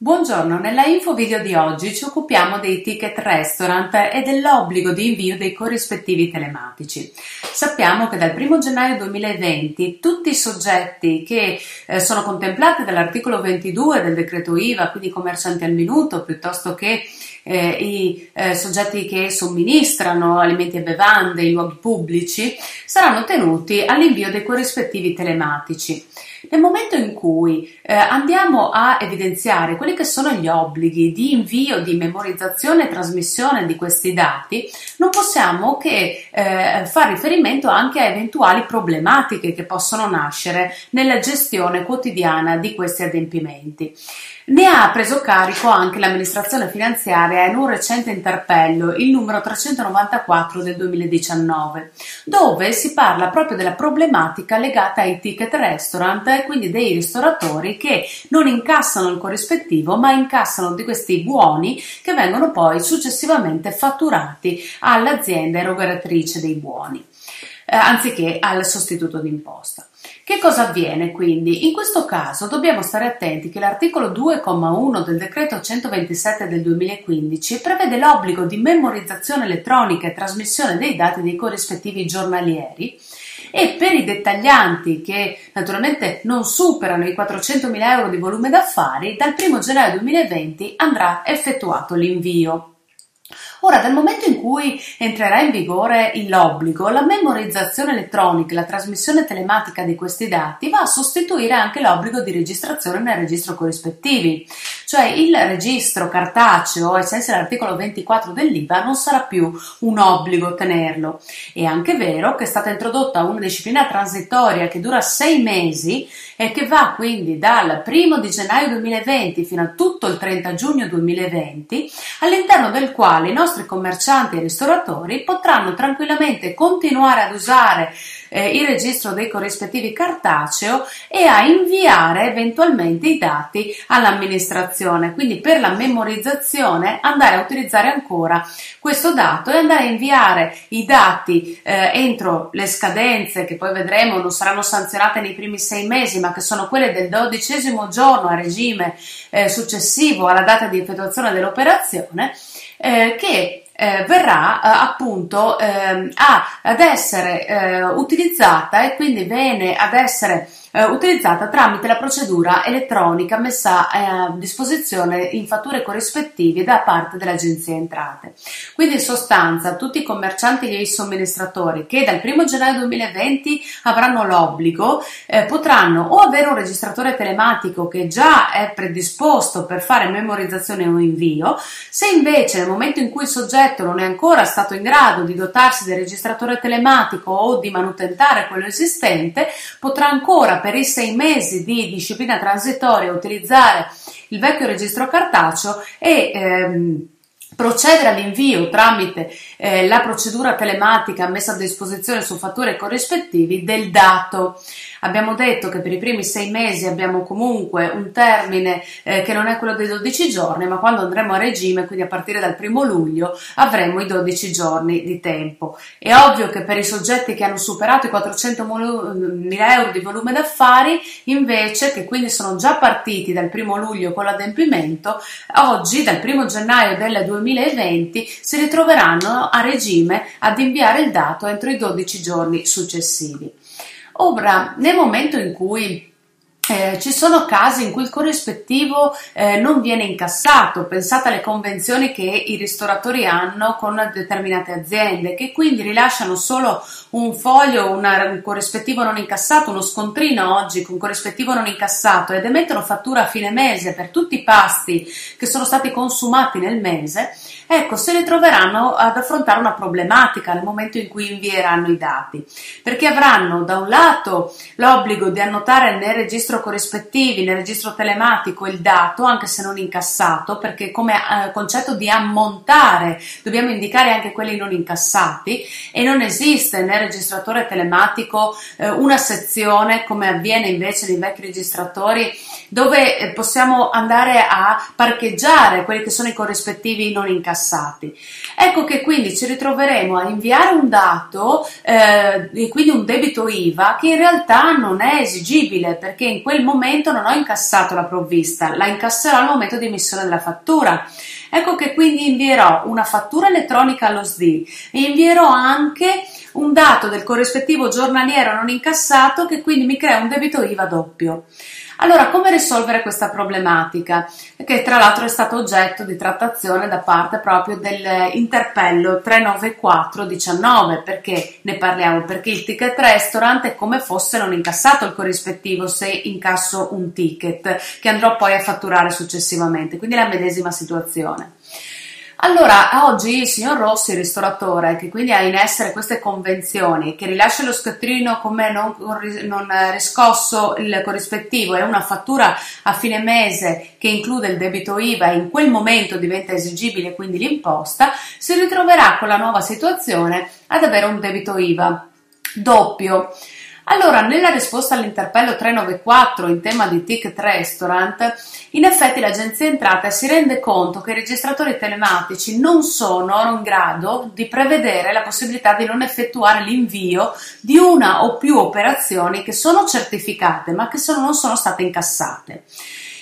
Buongiorno, nella info video di oggi ci occupiamo dei ticket restaurant e dell'obbligo di invio dei corrispettivi telematici. Sappiamo che dal 1 gennaio 2020 tutti i soggetti che eh, sono contemplati dall'articolo 22 del decreto IVA, quindi commercianti al minuto, piuttosto che eh, i eh, soggetti che somministrano alimenti e bevande in luoghi pubblici, saranno tenuti all'invio dei corrispettivi telematici. Nel momento in cui eh, andiamo a evidenziare quelli che sono gli obblighi di invio, di memorizzazione e trasmissione di questi dati, non possiamo che eh, fare riferimento anche a eventuali problematiche che possono nascere nella gestione quotidiana di questi adempimenti. Ne ha preso carico anche l'amministrazione finanziaria in un recente interpello, il numero 394 del 2019, dove si parla proprio della problematica legata ai ticket restaurant e quindi dei ristoratori che non incassano il corrispettivo ma incassano di questi buoni che vengono poi successivamente fatturati all'azienda erogatrice dei buoni, eh, anziché al sostituto d'imposta. Che cosa avviene quindi? In questo caso dobbiamo stare attenti che l'articolo 2,1 del decreto 127 del 2015 prevede l'obbligo di memorizzazione elettronica e trasmissione dei dati dei corrispettivi giornalieri e per i dettaglianti che naturalmente non superano i 400.000 euro di volume d'affari, dal 1 gennaio 2020 andrà effettuato l'invio. Ora, dal momento in cui entrerà in vigore l'obbligo, la memorizzazione elettronica e la trasmissione telematica di questi dati va a sostituire anche l'obbligo di registrazione nel registro corrispettivi, cioè il registro cartaceo, ai sensi dell'articolo 24 dell'IVA, non sarà più un obbligo tenerlo. È anche vero che è stata introdotta una disciplina transitoria che dura sei mesi e che va quindi dal 1 di gennaio 2020 fino a tutto il 30 giugno 2020, all'interno del quale i nostri nostri commercianti e ristoratori potranno tranquillamente continuare ad usare eh, il registro dei corrispettivi cartaceo e a inviare eventualmente i dati all'amministrazione. Quindi per la memorizzazione andare a utilizzare ancora questo dato e andare a inviare i dati eh, entro le scadenze che poi vedremo non saranno sanzionate nei primi sei mesi ma che sono quelle del dodicesimo giorno a regime eh, successivo alla data di effettuazione dell'operazione eh, che eh, verrà eh, appunto eh, ad essere eh, utilizzata e quindi viene ad essere eh, utilizzata tramite la procedura elettronica messa eh, a disposizione in fatture corrispettive da parte dell'Agenzia Entrate. Quindi in sostanza tutti i commercianti e i somministratori che dal 1 gennaio 2020 avranno l'obbligo eh, potranno o avere un registratore telematico che già è predisposto per fare memorizzazione o invio, se invece nel momento in cui il soggetto non è ancora stato in grado di dotarsi del registratore telematico o di manutentare quello esistente, potrà ancora per i sei mesi di disciplina transitoria utilizzare il vecchio registro cartaceo e ehm, procedere all'invio tramite eh, la procedura telematica messa a disposizione su fatture corrispettivi del dato. Abbiamo detto che per i primi sei mesi abbiamo comunque un termine eh, che non è quello dei 12 giorni, ma quando andremo a regime, quindi a partire dal primo luglio, avremo i 12 giorni di tempo. È ovvio che per i soggetti che hanno superato i 400.000 euro di volume d'affari, invece, che quindi sono già partiti dal primo luglio con l'adempimento, oggi, dal primo gennaio del 2020, si ritroveranno a regime ad inviare il dato entro i 12 giorni successivi. Ora, nel momento in cui eh, ci sono casi in cui il corrispettivo eh, non viene incassato, pensate alle convenzioni che i ristoratori hanno con determinate aziende, che quindi rilasciano solo un foglio, una, un corrispettivo non incassato, uno scontrino oggi con corrispettivo non incassato ed emettono fattura a fine mese per tutti i pasti che sono stati consumati nel mese, ecco, se ne troveranno ad affrontare una problematica nel momento in cui invieranno i dati, perché avranno da un lato l'obbligo di annotare nel registro registro corrispettivi, nel registro telematico il dato, anche se non incassato, perché come eh, concetto di ammontare dobbiamo indicare anche quelli non incassati e non esiste nel registratore telematico eh, una sezione come avviene invece nei vecchi registratori dove eh, possiamo andare a parcheggiare quelli che sono i corrispettivi non incassati. Ecco che quindi ci ritroveremo a inviare un dato, eh, quindi un debito IVA che in realtà non è esigibile perché in quel momento non ho incassato la provvista, la incasserò al momento di emissione della fattura. Ecco che quindi invierò una fattura elettronica allo SDI e invierò anche un dato del corrispettivo giornaliero non incassato che quindi mi crea un debito IVA doppio. Allora, come risolvere questa problematica? Che tra l'altro è stato oggetto di trattazione da parte proprio dell'interpello 39419, perché ne parliamo? Perché il ticket restaurant è come fosse non incassato il corrispettivo se incasso un ticket che andrò poi a fatturare successivamente, quindi la medesima situazione. Allora, oggi il signor Rossi, il ristoratore, che quindi ha in essere queste convenzioni, che rilascia lo scatrino come non, non riscosso il corrispettivo e una fattura a fine mese che include il debito IVA e in quel momento diventa esigibile quindi l'imposta, si ritroverà con la nuova situazione ad avere un debito IVA doppio. Allora, nella risposta all'interpello 394 in tema di ticket restaurant, in effetti l'Agenzia Entrate si rende conto che i registratori telematici non sono in grado di prevedere la possibilità di non effettuare l'invio di una o più operazioni che sono certificate ma che sono, non sono state incassate.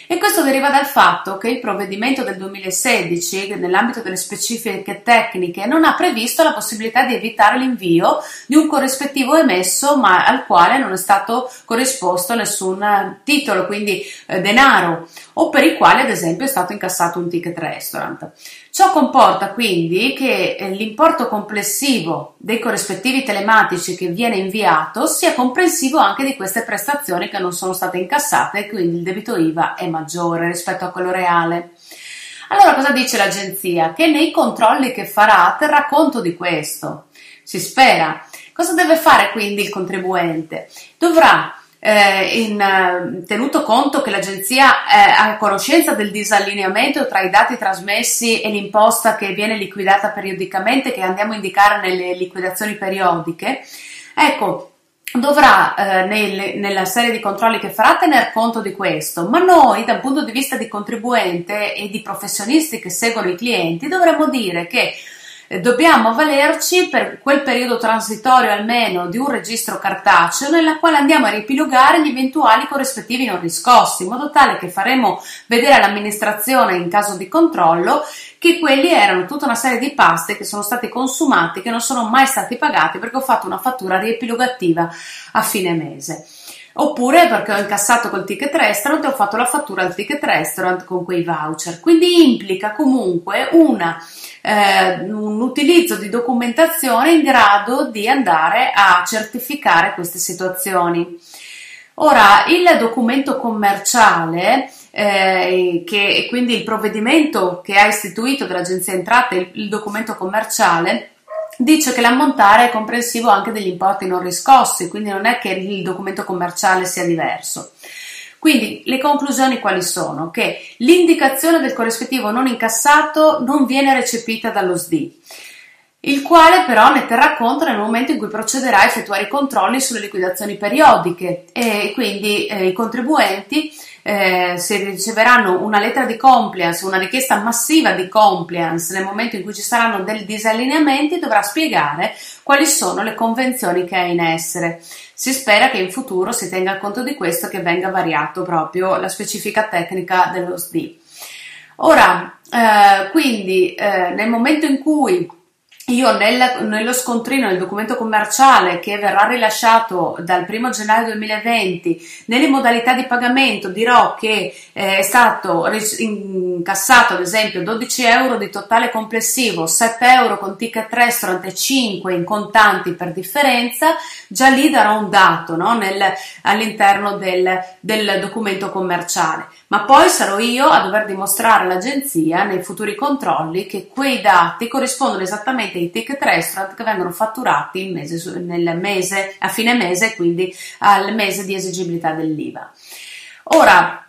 E questo deriva dal fatto che il provvedimento del 2016, nell'ambito delle specifiche tecniche, non ha previsto la possibilità di evitare l'invio di un corrispettivo emesso ma al quale non è stato corrisposto nessun titolo, quindi eh, denaro, o per il quale ad esempio è stato incassato un ticket restaurant. Ciò comporta quindi che eh, l'importo complessivo dei corrispettivi telematici che viene inviato sia comprensivo anche di queste prestazioni che non sono state incassate e quindi il debito IVA è maggiore rispetto a quello reale. Allora cosa dice l'agenzia? Che nei controlli che farà terrà conto di questo. Si spera. Cosa deve fare quindi il contribuente? Dovrà eh, in, eh, tenuto conto che l'agenzia è a conoscenza del disallineamento tra i dati trasmessi e l'imposta che viene liquidata periodicamente, che andiamo a indicare nelle liquidazioni periodiche, ecco, dovrà eh, nel, nella serie di controlli che farà tener conto di questo, ma noi dal punto di vista di contribuente e di professionisti che seguono i clienti dovremmo dire che eh, dobbiamo avvalerci per quel periodo transitorio almeno di un registro cartaceo nella quale andiamo a riepilogare gli eventuali corrispettivi non riscossi, in modo tale che faremo vedere all'amministrazione in caso di controllo che quelli erano tutta una serie di paste che sono stati consumati, che non sono mai stati pagati perché ho fatto una fattura riepilogativa a fine mese oppure perché ho incassato col ticket restaurant e ho fatto la fattura al ticket restaurant con quei voucher. Quindi implica comunque una, eh, un utilizzo di documentazione in grado di andare a certificare queste situazioni. Ora, il documento commerciale, eh, che quindi il provvedimento che ha istituito dall'Agenzia Entrate, il, il documento commerciale, dice che l'ammontare è comprensivo anche degli importi non riscossi, quindi non è che il documento commerciale sia diverso. Quindi le conclusioni quali sono? Che l'indicazione del corrispettivo non incassato non viene recepita dallo SDI, il quale però ne terrà conto nel momento in cui procederà a effettuare i controlli sulle liquidazioni periodiche e quindi eh, i contribuenti eh, se riceveranno una lettera di compliance, una richiesta massiva di compliance nel momento in cui ci saranno dei disallineamenti, dovrà spiegare quali sono le convenzioni che ha in essere. Si spera che in futuro si tenga conto di questo e che venga variato proprio la specifica tecnica dello SD. Ora, eh, quindi eh, nel momento in cui io nel, nello scontrino del documento commerciale che verrà rilasciato dal 1 gennaio 2020 nelle modalità di pagamento dirò che eh, è stato incassato ad esempio 12 euro di totale complessivo 7 euro con ticket restaurant e 5 in contanti per differenza già lì darò un dato no? Nel, all'interno del, del documento commerciale ma poi sarò io a dover dimostrare all'agenzia nei futuri controlli che quei dati corrispondono esattamente ai ticket restaurant che vengono fatturati mese, nel mese, a fine mese, quindi al mese di esigibilità dell'IVA. Ora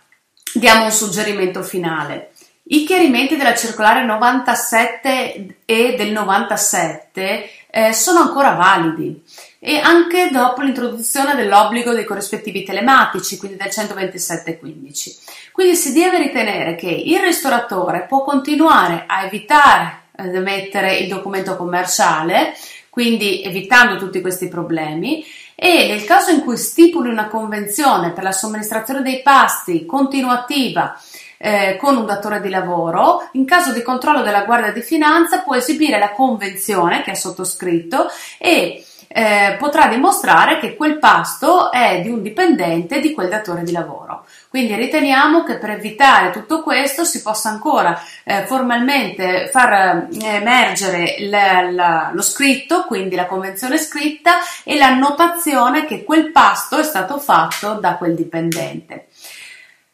diamo un suggerimento finale. I chiarimenti della circolare 97 e del 97 eh, sono ancora validi e anche dopo l'introduzione dell'obbligo dei corrispettivi telematici, quindi del 127.15. Quindi si deve ritenere che il ristoratore può continuare a evitare eh, di mettere il documento commerciale, quindi evitando tutti questi problemi, e nel caso in cui stipuli una convenzione per la somministrazione dei pasti continuativa eh, con un datore di lavoro, in caso di controllo della Guardia di Finanza può esibire la convenzione che ha sottoscritto e eh, potrà dimostrare che quel pasto è di un dipendente di quel datore di lavoro. Quindi riteniamo che per evitare tutto questo si possa ancora eh, formalmente far eh, emergere l- l- lo scritto, quindi la convenzione scritta e l'annotazione che quel pasto è stato fatto da quel dipendente.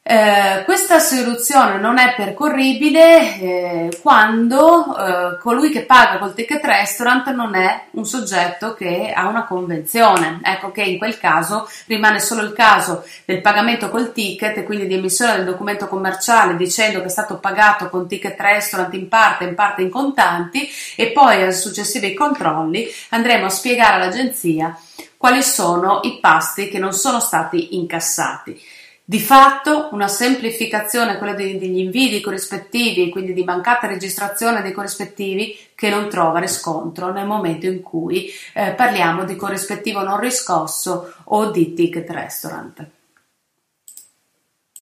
Eh, questa soluzione non è percorribile eh, quando eh, colui che paga col ticket restaurant non è un soggetto che ha una convenzione. Ecco che in quel caso rimane solo il caso del pagamento col ticket e quindi di emissione del documento commerciale dicendo che è stato pagato con ticket restaurant in parte, in parte in contanti e poi ai successivi controlli andremo a spiegare all'agenzia quali sono i pasti che non sono stati incassati. Di fatto una semplificazione, quella degli invidi corrispettivi, quindi di mancata registrazione dei corrispettivi, che non trova riscontro nel momento in cui eh, parliamo di corrispettivo non riscosso o di ticket restaurant.